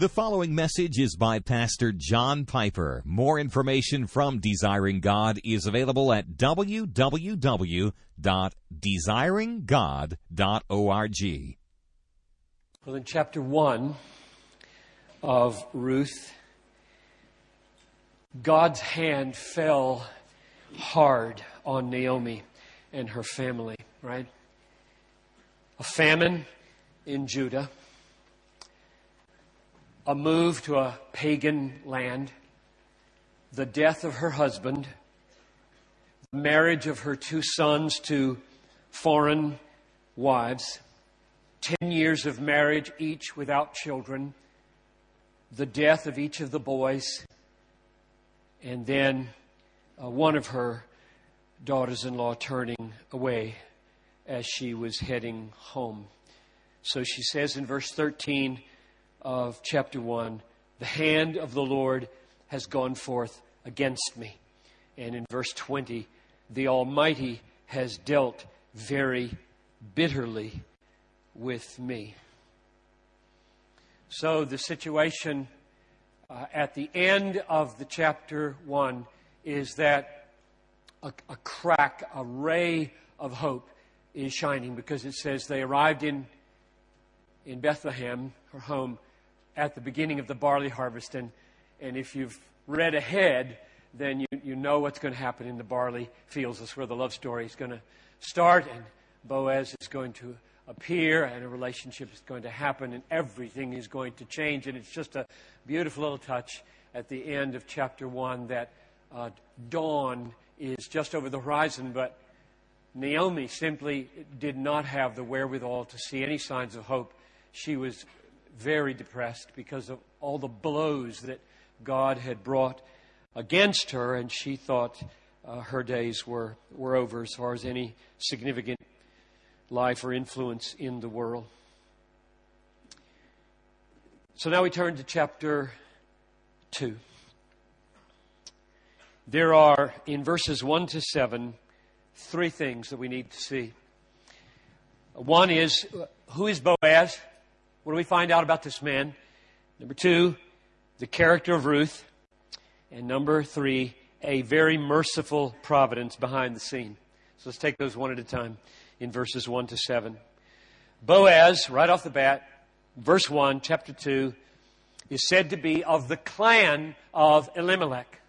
The following message is by Pastor John Piper. More information from Desiring God is available at www.desiringgod.org. Well, in chapter 1 of Ruth, God's hand fell hard on Naomi and her family, right? A famine in Judah, a move to a pagan land, the death of her husband, the marriage of her two sons to foreign wives, 10 years of marriage, each without children, the death of each of the boys, and then uh, one of her daughters in law turning away as she was heading home. So she says in verse 13 of chapter 1 The hand of the Lord has gone forth against me. And in verse 20, the Almighty has dealt very bitterly with me. So the situation uh, at the end of the chapter 1 is that a, a crack, a ray of hope is shining because it says they arrived in, in Bethlehem, her home, at the beginning of the barley harvest. And, and if you've read ahead, then you, you know what's going to happen in the barley fields. That's where the love story is going to start. And Boaz is going to appear, and a relationship is going to happen, and everything is going to change. And it's just a beautiful little touch at the end of chapter 1 that uh, dawn is just over the horizon, but Naomi simply did not have the wherewithal to see any signs of hope. She was very depressed because of all the blows that God had brought against her, and she thought uh, her days were, were over as far as any significant life or influence in the world. So now we turn to chapter 2. There are, in verses 1 to 7, three things that we need to see. One is, who is Boaz? What do we find out about this man? Number two, the character of Ruth. And number three, a very merciful providence behind the scene. So let's take those one at a time in verses 1 to 7. Boaz, right off the bat, verse 1, chapter 2, is said to be of the clan of Elimelech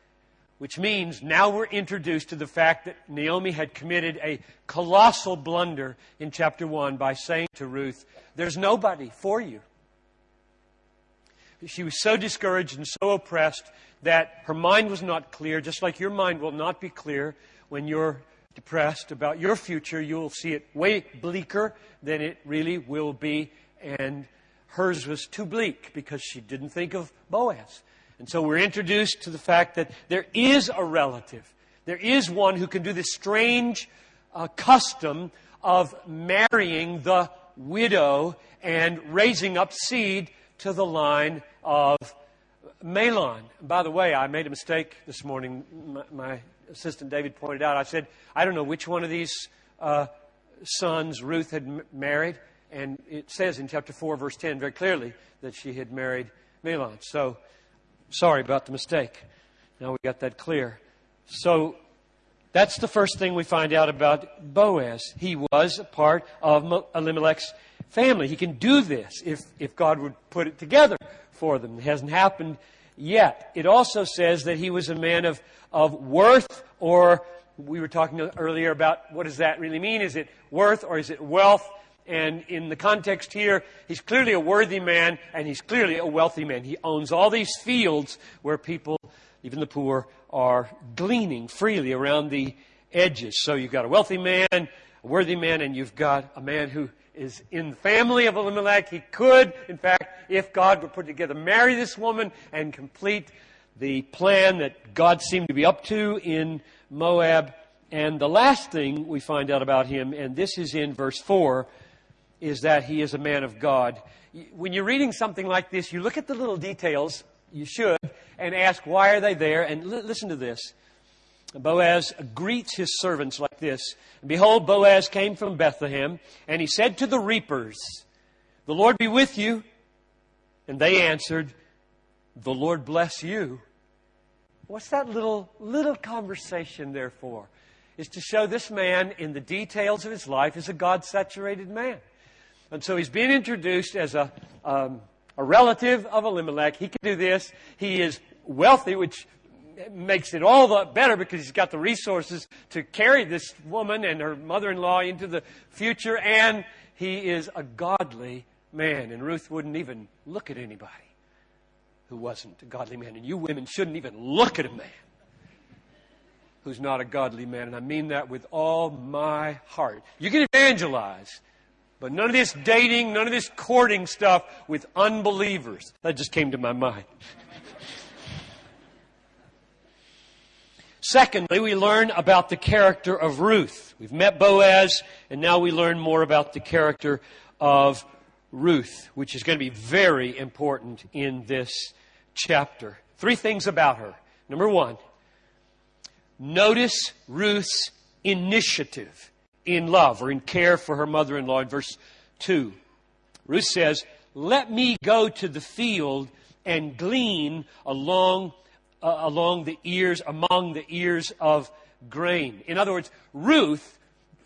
which means now we're introduced to the fact that Naomi had committed a colossal blunder in chapter 1 by saying to Ruth, There's nobody for you. She was so discouraged and so oppressed that her mind was not clear, just like your mind will not be clear when you're depressed about your future. You'll see it way bleaker than it really will be. And hers was too bleak because she didn't think of Boaz. And so we're introduced to the fact that there is a relative. There is one who can do this strange uh, custom of marrying the widow and raising up seed to the line of Mahlon. By the way, I made a mistake this morning. My, my assistant David pointed out. I said, I don't know which one of these uh, sons Ruth had m- married. And it says in chapter 4, verse 10, very clearly that she had married Mahlon. So Sorry about the mistake. Now we got that clear. So that's the first thing we find out about Boaz. He was a part of Elimelech's family. He can do this if, if God would put it together for them. It hasn't happened yet. It also says that he was a man of, of worth, or we were talking earlier about what does that really mean? Is it worth or is it wealth? And in the context here, he's clearly a worthy man and he's clearly a wealthy man. He owns all these fields where people, even the poor, are gleaning freely around the edges. So you've got a wealthy man, a worthy man, and you've got a man who is in the family of Elimelech. He could, in fact, if God would put together, marry this woman and complete the plan that God seemed to be up to in Moab. And the last thing we find out about him, and this is in verse 4, is that he is a man of God. When you're reading something like this, you look at the little details, you should, and ask, why are they there? And l- listen to this. Boaz greets his servants like this Behold, Boaz came from Bethlehem, and he said to the reapers, The Lord be with you. And they answered, the Lord bless you. What's that little, little conversation there for? Is to show this man in the details of his life is a God saturated man. And so he's being introduced as a, um, a relative of Elimelech. He can do this. He is wealthy, which makes it all the better because he's got the resources to carry this woman and her mother in law into the future. And he is a godly man. And Ruth wouldn't even look at anybody who wasn't a godly man. And you women shouldn't even look at a man who's not a godly man. And I mean that with all my heart. You can evangelize, but none of this dating, none of this courting stuff with unbelievers. That just came to my mind. Secondly, we learn about the character of Ruth. We've met Boaz, and now we learn more about the character of Ruth, which is going to be very important in this chapter. Three things about her. Number one, notice Ruth's initiative in love or in care for her mother in law in verse 2. Ruth says, Let me go to the field and glean along uh, along the ears, among the ears of grain. In other words, Ruth,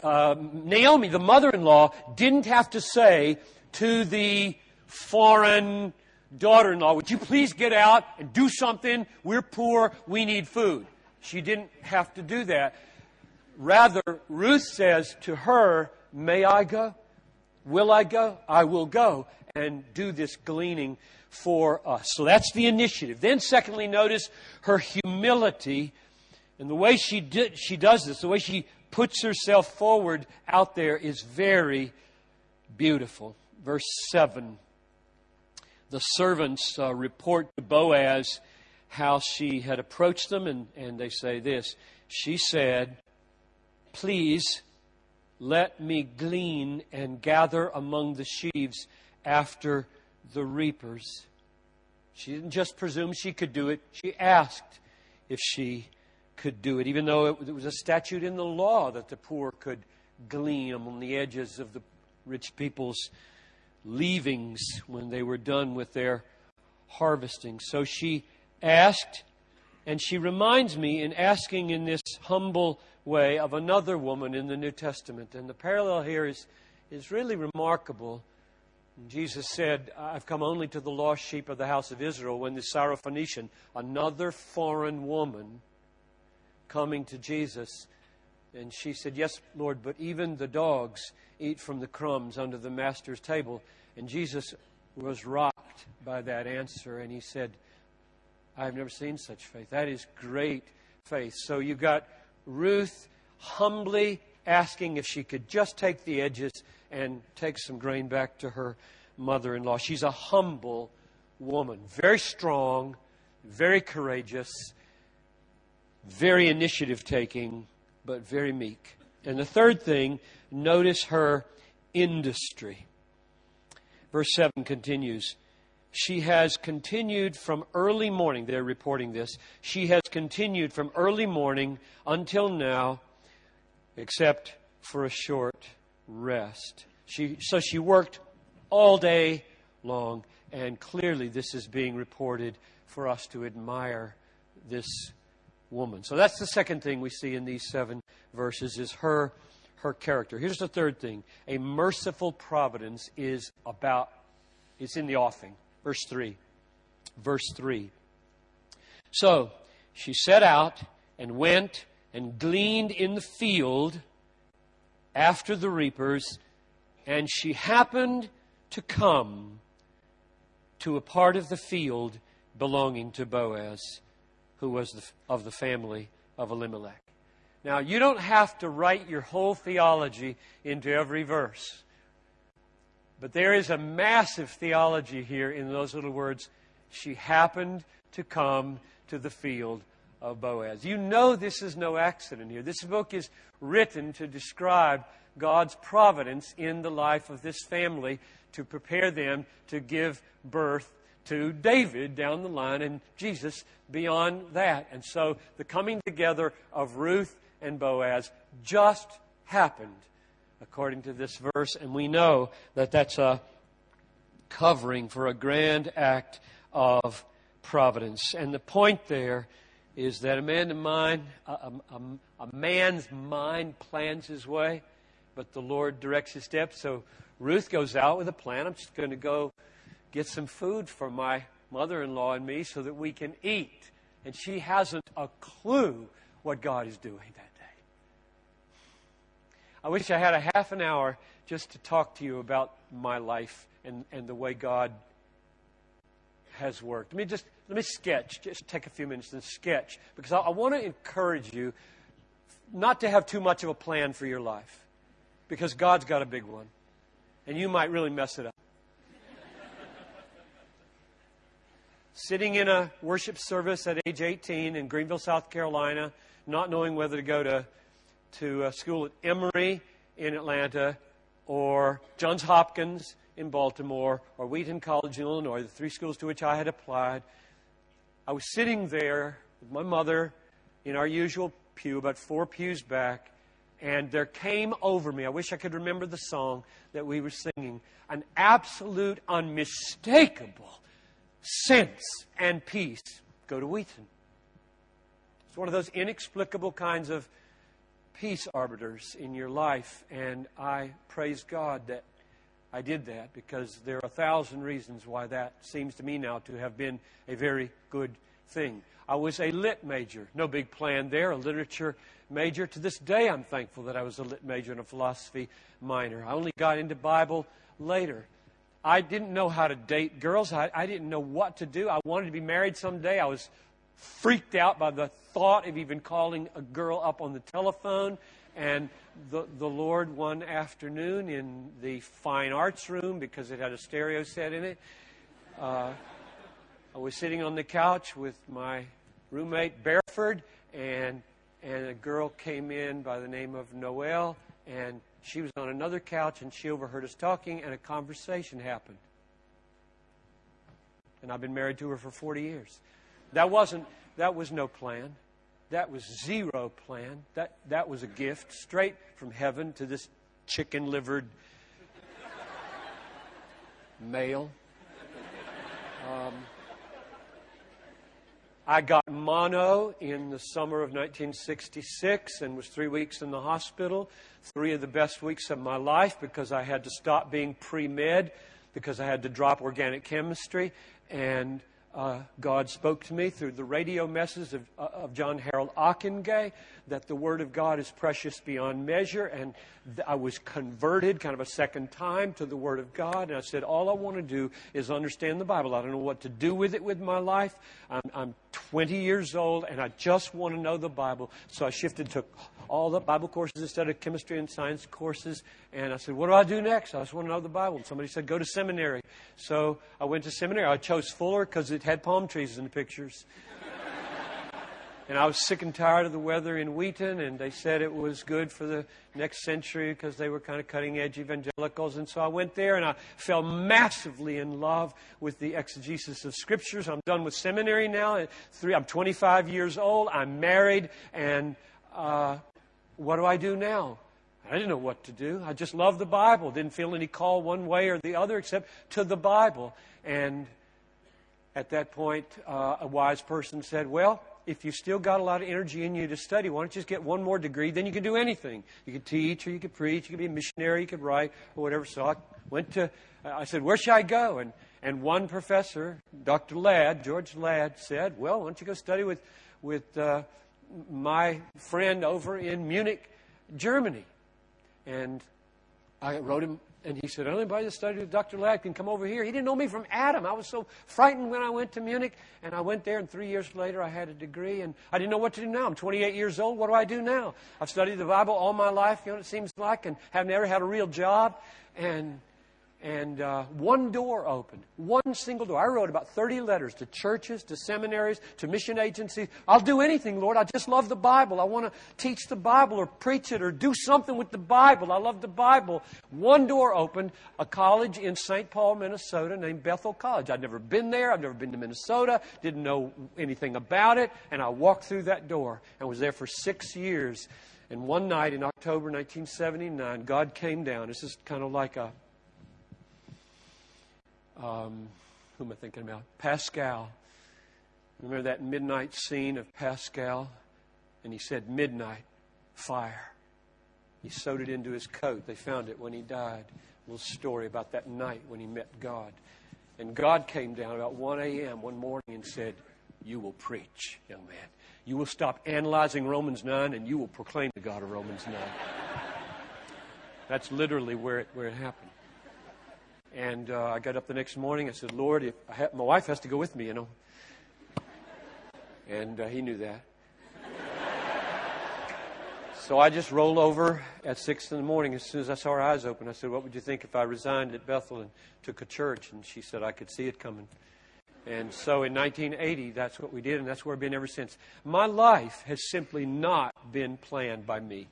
uh, Naomi, the mother in law, didn't have to say to the foreign daughter in law, Would you please get out and do something? We're poor. We need food. She didn't have to do that. Rather, Ruth says to her, May I go? Will I go? I will go and do this gleaning for us. So that's the initiative. Then, secondly, notice her humility and the way she, did, she does this, the way she puts herself forward out there is very beautiful. Verse 7 the servants uh, report to Boaz how she had approached them, and, and they say this She said, Please let me glean and gather among the sheaves after the reapers. She didn't just presume she could do it, she asked if she could do it, even though it, was a statute in the law that the poor could glean on the edges of the rich people's leavings when they were done with their harvesting. So she asked, and she reminds me in asking in this humble way of another woman in the New Testament. And the parallel here is, is really remarkable. Jesus said, I've come only to the lost sheep of the house of Israel when the Syrophoenician, another foreign woman, coming to Jesus. And she said, Yes, Lord, but even the dogs eat from the crumbs under the master's table. And Jesus was rocked by that answer, and he said, I've never seen such faith. That is great faith. So you've got Ruth humbly asking if she could just take the edges and take some grain back to her mother in law. She's a humble woman, very strong, very courageous, very initiative taking, but very meek. And the third thing, notice her industry. Verse 7 continues. She has continued from early morning, they're reporting this. She has continued from early morning until now, except for a short rest. She, so she worked all day long, and clearly this is being reported for us to admire this woman. So that's the second thing we see in these seven verses is her her character. Here's the third thing. A merciful providence is about it's in the offing. Verse 3. Verse 3. So she set out and went and gleaned in the field after the reapers, and she happened to come to a part of the field belonging to Boaz, who was the, of the family of Elimelech. Now, you don't have to write your whole theology into every verse. But there is a massive theology here in those little words. She happened to come to the field of Boaz. You know this is no accident here. This book is written to describe God's providence in the life of this family to prepare them to give birth to David down the line and Jesus beyond that. And so the coming together of Ruth and Boaz just happened according to this verse, and we know that that's a covering for a grand act of providence. And the point there is that a man mind, a, a, a, man's mind plans his way, but the Lord directs his steps. So Ruth goes out with a plan. I'm just going to go get some food for my mother in law and me so that we can eat. And she hasn't a clue what God is doing that. I wish I had a half an hour just to talk to you about my life and, and the way God has worked. Let me just let me sketch. Just take a few minutes and sketch because I, I want to encourage you not to have too much of a plan for your life because God's got a big one, and you might really mess it up. Sitting in a worship service at age 18 in Greenville, South Carolina, not knowing whether to go to to a school at Emory in Atlanta or Johns Hopkins in Baltimore or Wheaton College in Illinois, the three schools to which I had applied. I was sitting there with my mother in our usual pew, about four pews back, and there came over me, I wish I could remember the song that we were singing, an absolute, unmistakable sense and peace. Go to Wheaton. It's one of those inexplicable kinds of peace arbiters in your life, and I praise God that I did that because there are a thousand reasons why that seems to me now to have been a very good thing. I was a lit major, no big plan there, a literature major. To this day, I'm thankful that I was a lit major and a philosophy minor. I only got into Bible later. I didn't know how to date girls. I, I didn't know what to do. I wanted to be married someday. I was freaked out by the thought of even calling a girl up on the telephone. And the, the Lord, one afternoon in the fine arts room, because it had a stereo set in it, uh, I was sitting on the couch with my roommate, Bearford, and, and a girl came in by the name of Noelle, and she was on another couch, and she overheard us talking, and a conversation happened. And I've been married to her for 40 years. That wasn't, that was no plan. That was zero plan. That, that was a gift straight from heaven to this chicken livered male. Um, I got mono in the summer of 1966 and was three weeks in the hospital. Three of the best weeks of my life because I had to stop being pre med, because I had to drop organic chemistry. And uh, God spoke to me through the radio message of, uh, of John Harold Ockenga that the Word of God is precious beyond measure. And th- I was converted kind of a second time to the Word of God. And I said, All I want to do is understand the Bible. I don't know what to do with it with my life. I'm, I'm 20 years old and I just want to know the Bible. So I shifted to all the Bible courses instead of chemistry and science courses. And I said, What do I do next? I just want to know the Bible. And somebody said, Go to seminary. So I went to seminary. I chose Fuller because it had palm trees in the pictures. and I was sick and tired of the weather in Wheaton, and they said it was good for the next century because they were kind of cutting edge evangelicals. And so I went there and I fell massively in love with the exegesis of scriptures. I'm done with seminary now. I'm 25 years old. I'm married, and uh, what do I do now? I didn't know what to do. I just loved the Bible. Didn't feel any call one way or the other except to the Bible. And at that point, uh, a wise person said, Well, if you still got a lot of energy in you to study, why don't you just get one more degree? Then you can do anything. You could teach, or you could preach, you could be a missionary, you could write, or whatever. So I went to, I said, Where should I go? And, and one professor, Dr. Ladd, George Ladd, said, Well, why don't you go study with, with uh, my friend over in Munich, Germany. And I wrote him, and he said, Anybody that studied with Dr. Ladd can come over here. He didn't know me from Adam. I was so frightened when I went to Munich, and I went there, and three years later I had a degree, and I didn't know what to do now. I'm 28 years old. What do I do now? I've studied the Bible all my life, you know, it seems like, and have never had a real job. And and uh, one door opened, one single door. I wrote about 30 letters to churches, to seminaries, to mission agencies. I'll do anything, Lord. I just love the Bible. I want to teach the Bible or preach it or do something with the Bible. I love the Bible. One door opened, a college in St. Paul, Minnesota named Bethel College. I'd never been there. I've never been to Minnesota, didn't know anything about it. And I walked through that door and was there for six years. And one night in October 1979, God came down. This is kind of like a um, who am I thinking about? Pascal. Remember that midnight scene of Pascal? And he said, Midnight, fire. He sewed it into his coat. They found it when he died. A little story about that night when he met God. And God came down about 1 a.m. one morning and said, You will preach, young man. You will stop analyzing Romans 9 and you will proclaim the God of Romans 9. That's literally where it, where it happened. And uh, I got up the next morning. I said, Lord, if ha- my wife has to go with me, you know. And uh, he knew that. So I just rolled over at six in the morning. As soon as I saw her eyes open, I said, "What would you think if I resigned at Bethel and took a church?" And she said, "I could see it coming." And so in 1980, that's what we did, and that's where I've been ever since. My life has simply not been planned by me.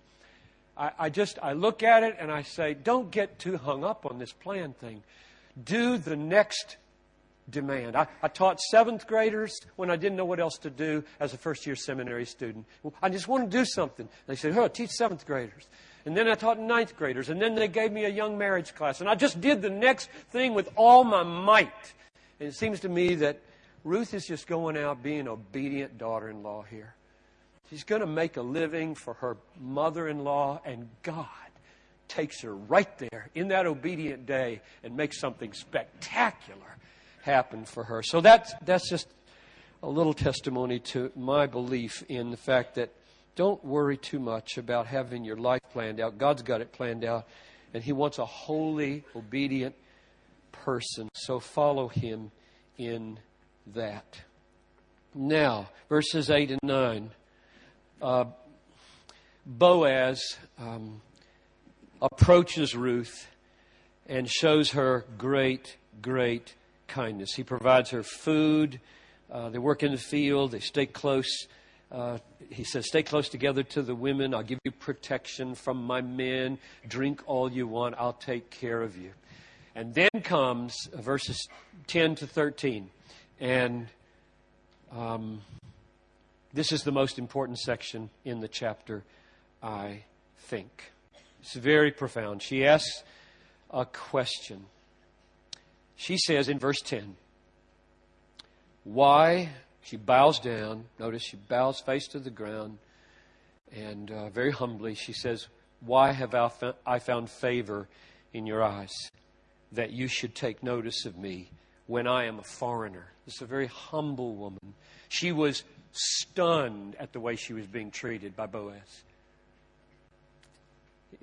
I, I just I look at it and I say, don't get too hung up on this plan thing. Do the next demand. I, I, taught seventh graders when I didn't know what else to do as a first year seminary student. I just want to do something. They said, Oh, teach seventh graders. And then I taught ninth graders. And then they gave me a young marriage class. And I just did the next thing with all my might. And it seems to me that Ruth is just going out being obedient daughter in law here. She's going to make a living for her mother in law, and God takes her right there in that obedient day and makes something spectacular happen for her. So that's, that's just a little testimony to my belief in the fact that don't worry too much about having your life planned out. God's got it planned out, and He wants a holy, obedient person. So follow Him in that. Now, verses 8 and 9 uh, Boaz um, approaches Ruth and shows her great, great kindness. He provides her food. Uh, they work in the field. They stay close. Uh, he says, Stay close together to the women. I'll give you protection from my men. Drink all you want. I'll take care of you. And then comes verses 10 to 13. And um, this is the most important section in the chapter, I think. It's very profound. She asks a question. She says in verse 10, Why? She bows down. Notice she bows face to the ground. And uh, very humbly, she says, Why have I found favor in your eyes that you should take notice of me when I am a foreigner? This is a very humble woman. She was stunned at the way she was being treated by Boaz.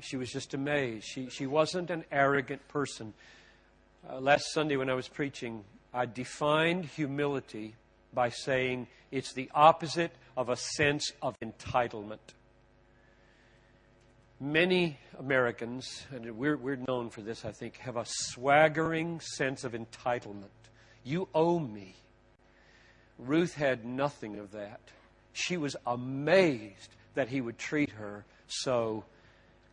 She was just amazed. She, she wasn't an arrogant person. Uh, last Sunday, when I was preaching, I defined humility by saying it's the opposite of a sense of entitlement. Many Americans, and we're, we're known for this, I think, have a swaggering sense of entitlement. You owe me. Ruth had nothing of that. She was amazed that he would treat her so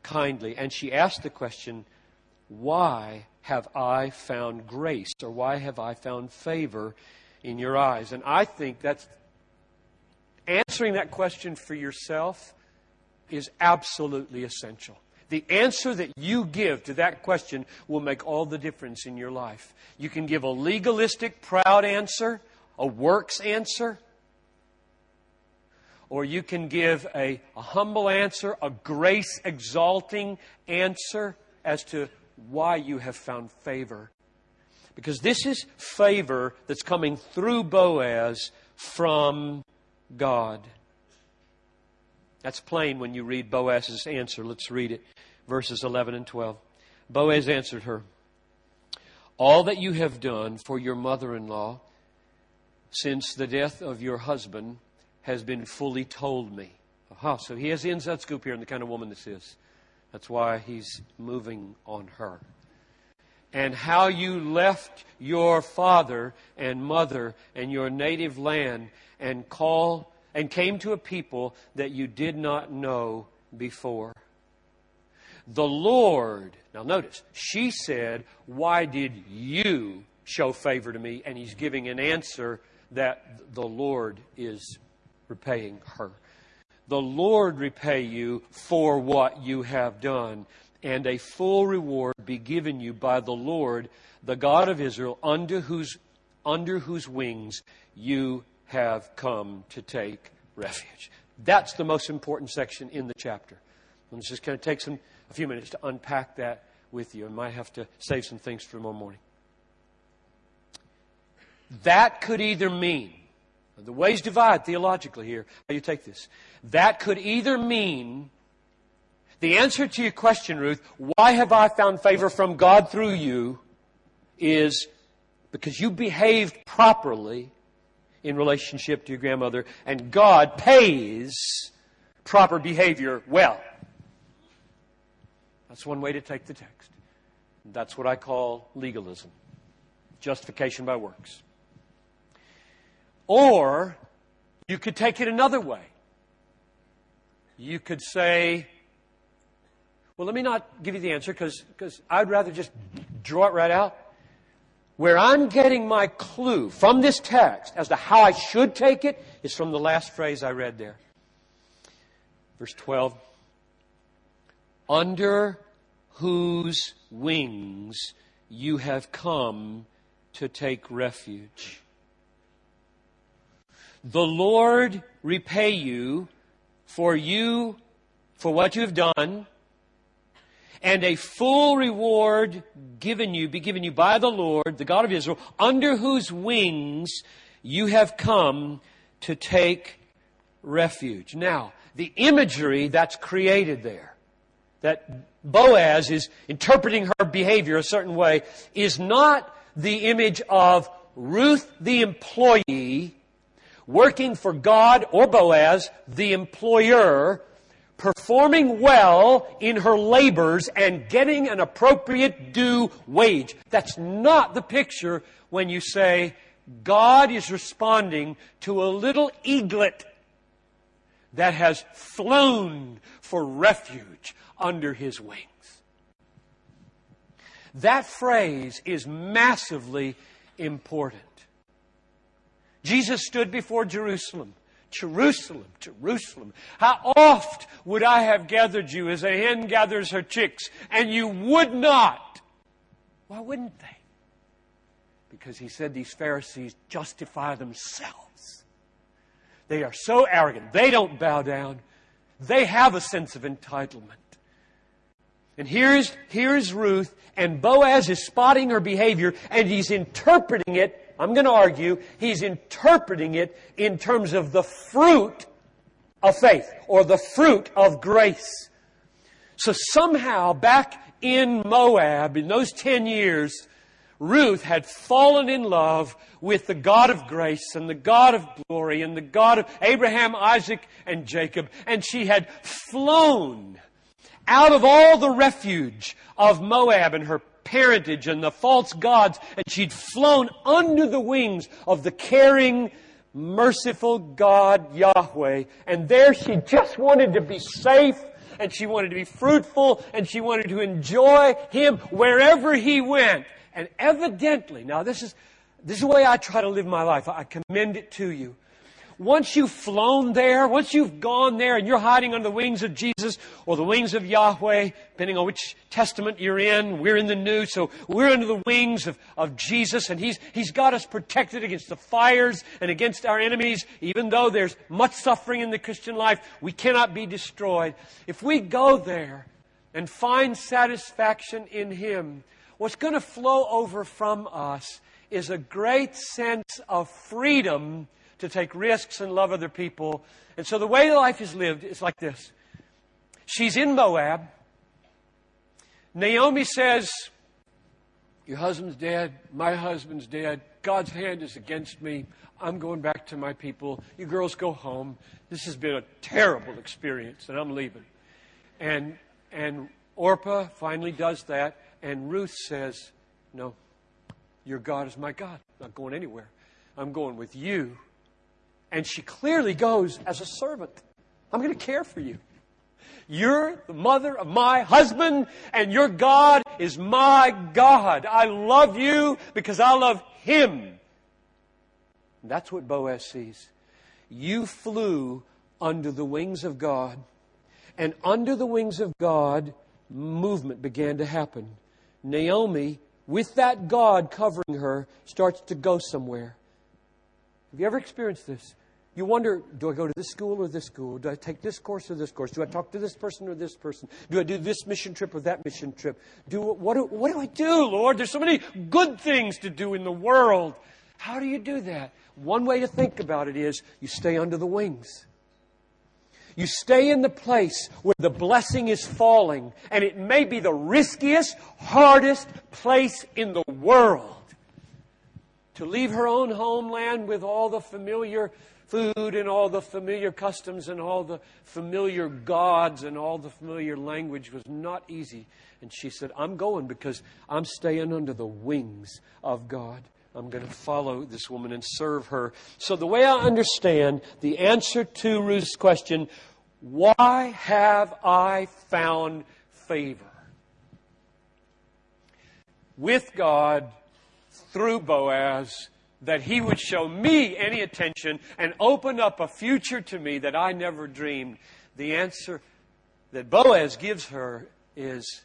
kindly. And she asked the question, Why have I found grace? Or why have I found favor in your eyes? And I think that's answering that question for yourself is absolutely essential. The answer that you give to that question will make all the difference in your life. You can give a legalistic, proud answer, a works answer, or you can give a, a humble answer, a grace exalting answer as to why you have found favor. Because this is favor that's coming through Boaz from God. That's plain when you read Boaz's answer. Let's read it, verses 11 and 12. Boaz answered her, All that you have done for your mother in law since the death of your husband has been fully told me. Aha, so he has the inside scoop here on the kind of woman this is. That's why he's moving on her. And how you left your father and mother and your native land and call and came to a people that you did not know before. The Lord, now notice, she said, Why did you show favor to me? And he's giving an answer that the Lord is repaying her. The Lord repay you for what you have done, and a full reward be given you by the Lord, the God of Israel, under whose, under whose wings you have come to take refuge. That's the most important section in the chapter. Let's just kind of take some, a few minutes to unpack that with you. I might have to save some things for tomorrow morning. That could either mean, the ways divide theologically here, how you take this. That could either mean the answer to your question, Ruth, why have I found favor from God through you, is because you behaved properly in relationship to your grandmother, and God pays proper behavior well. That's one way to take the text. That's what I call legalism justification by works. Or you could take it another way. You could say, well, let me not give you the answer because I'd rather just draw it right out. Where I'm getting my clue from this text as to how I should take it is from the last phrase I read there. Verse 12. Under whose wings you have come to take refuge. The Lord repay you for you, for what you have done, and a full reward given you, be given you by the Lord, the God of Israel, under whose wings you have come to take refuge. Now, the imagery that's created there, that Boaz is interpreting her behavior a certain way, is not the image of Ruth the employee working for God or Boaz, the employer, performing well in her labors and getting an appropriate due wage. That's not the picture when you say God is responding to a little eaglet that has flown for refuge under his wings. That phrase is massively important. Jesus stood before Jerusalem. Jerusalem, Jerusalem, how oft would I have gathered you as a hen gathers her chicks, and you would not? Why wouldn't they? Because he said these Pharisees justify themselves. They are so arrogant. They don't bow down. They have a sense of entitlement. And here's, here's Ruth, and Boaz is spotting her behavior, and he's interpreting it. I'm going to argue, he's interpreting it in terms of the fruit of faith, or the fruit of grace. So somehow, back in Moab, in those 10 years, Ruth had fallen in love with the God of grace and the God of glory and the God of Abraham, Isaac, and Jacob. And she had flown out of all the refuge of Moab and her parentage and the false gods, and she'd flown under the wings of the caring, merciful God Yahweh. And there she just wanted to be safe, and she wanted to be fruitful, and she wanted to enjoy Him wherever He went. And evidently, now this is, this is the way I try to live my life. I commend it to you once you've flown there, once you've gone there and you're hiding under the wings of Jesus or the wings of Yahweh, depending on which testament you're in, we're in the new, so we're under the wings of, of Jesus and he's, he's got us protected against the fires and against our enemies. Even though there's much suffering in the Christian life, we cannot be destroyed. If we go there and find satisfaction in Him, what's going to flow over from us is a great sense of freedom to take risks and love other people. And so the way life is lived is like this. She's in Moab. Naomi says, Your husband's dead. My husband's dead. God's hand is against me. I'm going back to my people. You girls go home. This has been a terrible experience, and I'm leaving. And, and Orpah finally does that, and Ruth says, No, your God is my God. I'm not going anywhere. I'm going with you and she clearly goes as a servant. I'm going to care for you. You're the mother of my husband, and your God is my God. I love you because I love him. And that's what Boaz sees. You flew under the wings of God, and under the wings of God, movement began to happen. Naomi, with that God covering her, starts to go somewhere. Have you ever experienced this? You wonder, do I go to this school or this school? Do I take this course or this course? Do I talk to this person or this person? Do I do this mission trip or that mission trip? Do what do, what do I do, Lord? There's so many good things to do in the world. How do you do that? One way to think about it is you stay under the wings. You stay in the place where the blessing is falling, and it may be the riskiest, hardest place in the world. To leave her own homeland with all the familiar food and all the familiar customs and all the familiar gods and all the familiar language was not easy. And she said, I'm going because I'm staying under the wings of God. I'm going to follow this woman and serve her. So, the way I understand the answer to Ruth's question, why have I found favor? With God through Boaz that he would show me any attention and open up a future to me that I never dreamed. The answer that Boaz gives her is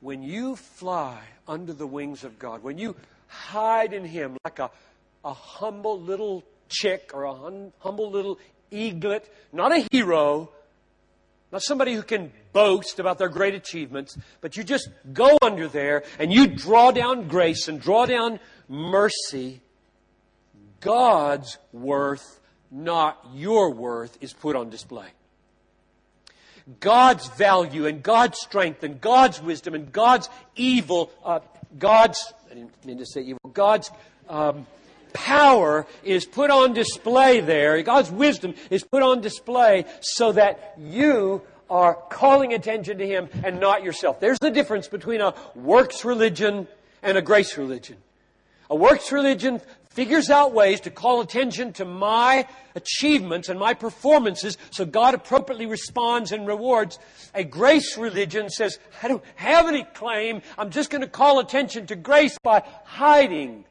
when you fly under the wings of God, when you hide in him like a, a humble little chick or a hum, humble little eaglet, not a hero, not somebody who can boast about their great achievements, but you just go under there and you draw down grace and draw down mercy God's worth, not your worth, is put on display. God's value and God's strength and God's wisdom and God's evil, uh, God's, I didn't mean to say evil, God's um, power is put on display there. God's wisdom is put on display so that you are calling attention to Him and not yourself. There's the difference between a works religion and a grace religion. A works religion figures out ways to call attention to my achievements and my performances so God appropriately responds and rewards. A grace religion says, I don't have any claim. I'm just going to call attention to grace by hiding.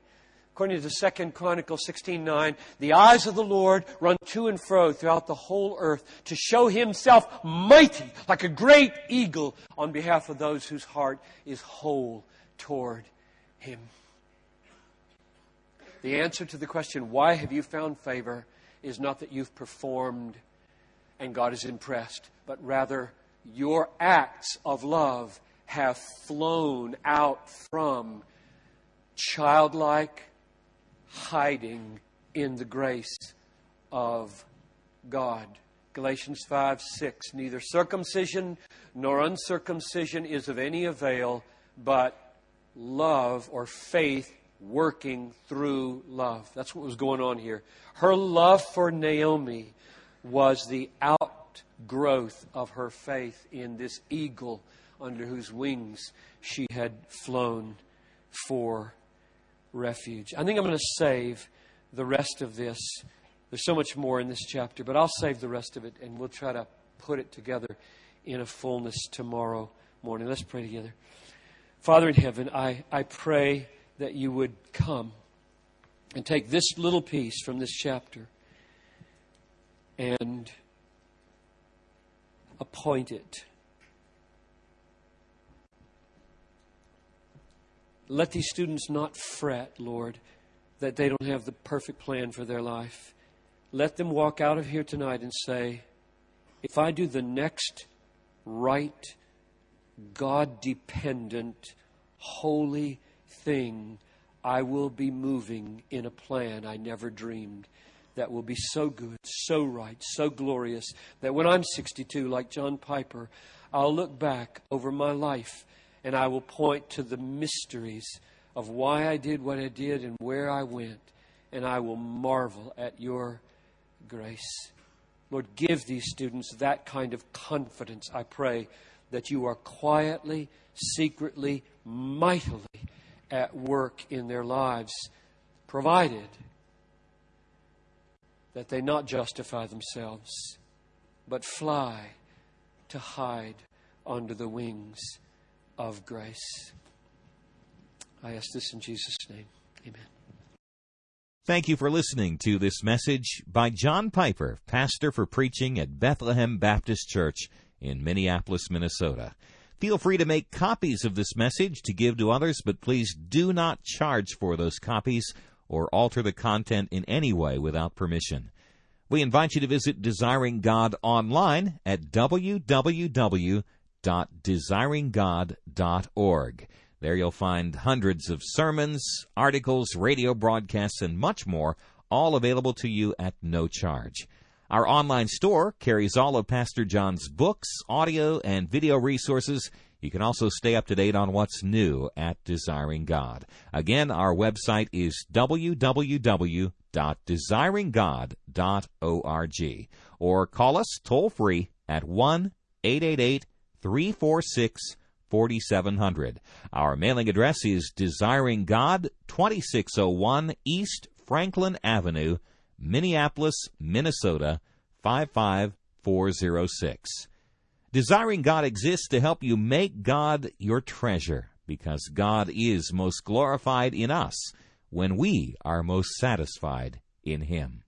According to 2 Chronicles 16:9, the eyes of the Lord run to and fro throughout the whole earth to show himself mighty like a great eagle on behalf of those whose heart is whole toward him. The answer to the question, why have you found favor, is not that you've performed and God is impressed, but rather your acts of love have flown out from childlike hiding in the grace of God. Galatians 5 6. Neither circumcision nor uncircumcision is of any avail, but love or faith working through love. That's what was going on here. Her love for Naomi was the outgrowth of her faith in this eagle under whose wings she had flown for refuge. I think I'm going to save the rest of this. There's so much more in this chapter, but I'll save the rest of it and we'll try to put it together in a fullness tomorrow morning. Let's pray together. Father in heaven, I, I pray that you would come and take this little piece from this chapter and appoint it. Let these students not fret, Lord, that they don't have the perfect plan for their life. Let them walk out of here tonight and say, if I do the next right, God dependent, holy, thing, I will be moving in a plan I never dreamed that will be so good, so right, so glorious that when I'm 62, like John Piper, I'll look back over my life and I will point to the mysteries of why I did what I did and where I went, and I will marvel at your grace. Lord, give these students that kind of confidence, I pray, that you are quietly, secretly, mightily at work in their lives, provided that they not justify themselves, but fly to hide under the wings of grace. I ask this in Jesus' name. Amen. Thank you for listening to this message by John Piper, pastor for preaching at Bethlehem Baptist Church in Minneapolis, Minnesota. Feel free to make copies of this message to give to others, but please do not charge for those copies or alter the content in any way without permission. We invite you to visit Desiring God online at www.desiringgod.org. There you'll find hundreds of sermons, articles, radio broadcasts, and much more, all available to you at no charge. Our online store carries all of Pastor John's books, audio, and video resources. You can also stay up to date on what's new at Desiring God. Again, our website is www.desiringgod.org or call us toll free at 1 888 346 4700. Our mailing address is Desiring God, 2601 East Franklin Avenue, Minneapolis, Minnesota 55406. Desiring God exists to help you make God your treasure because God is most glorified in us when we are most satisfied in Him.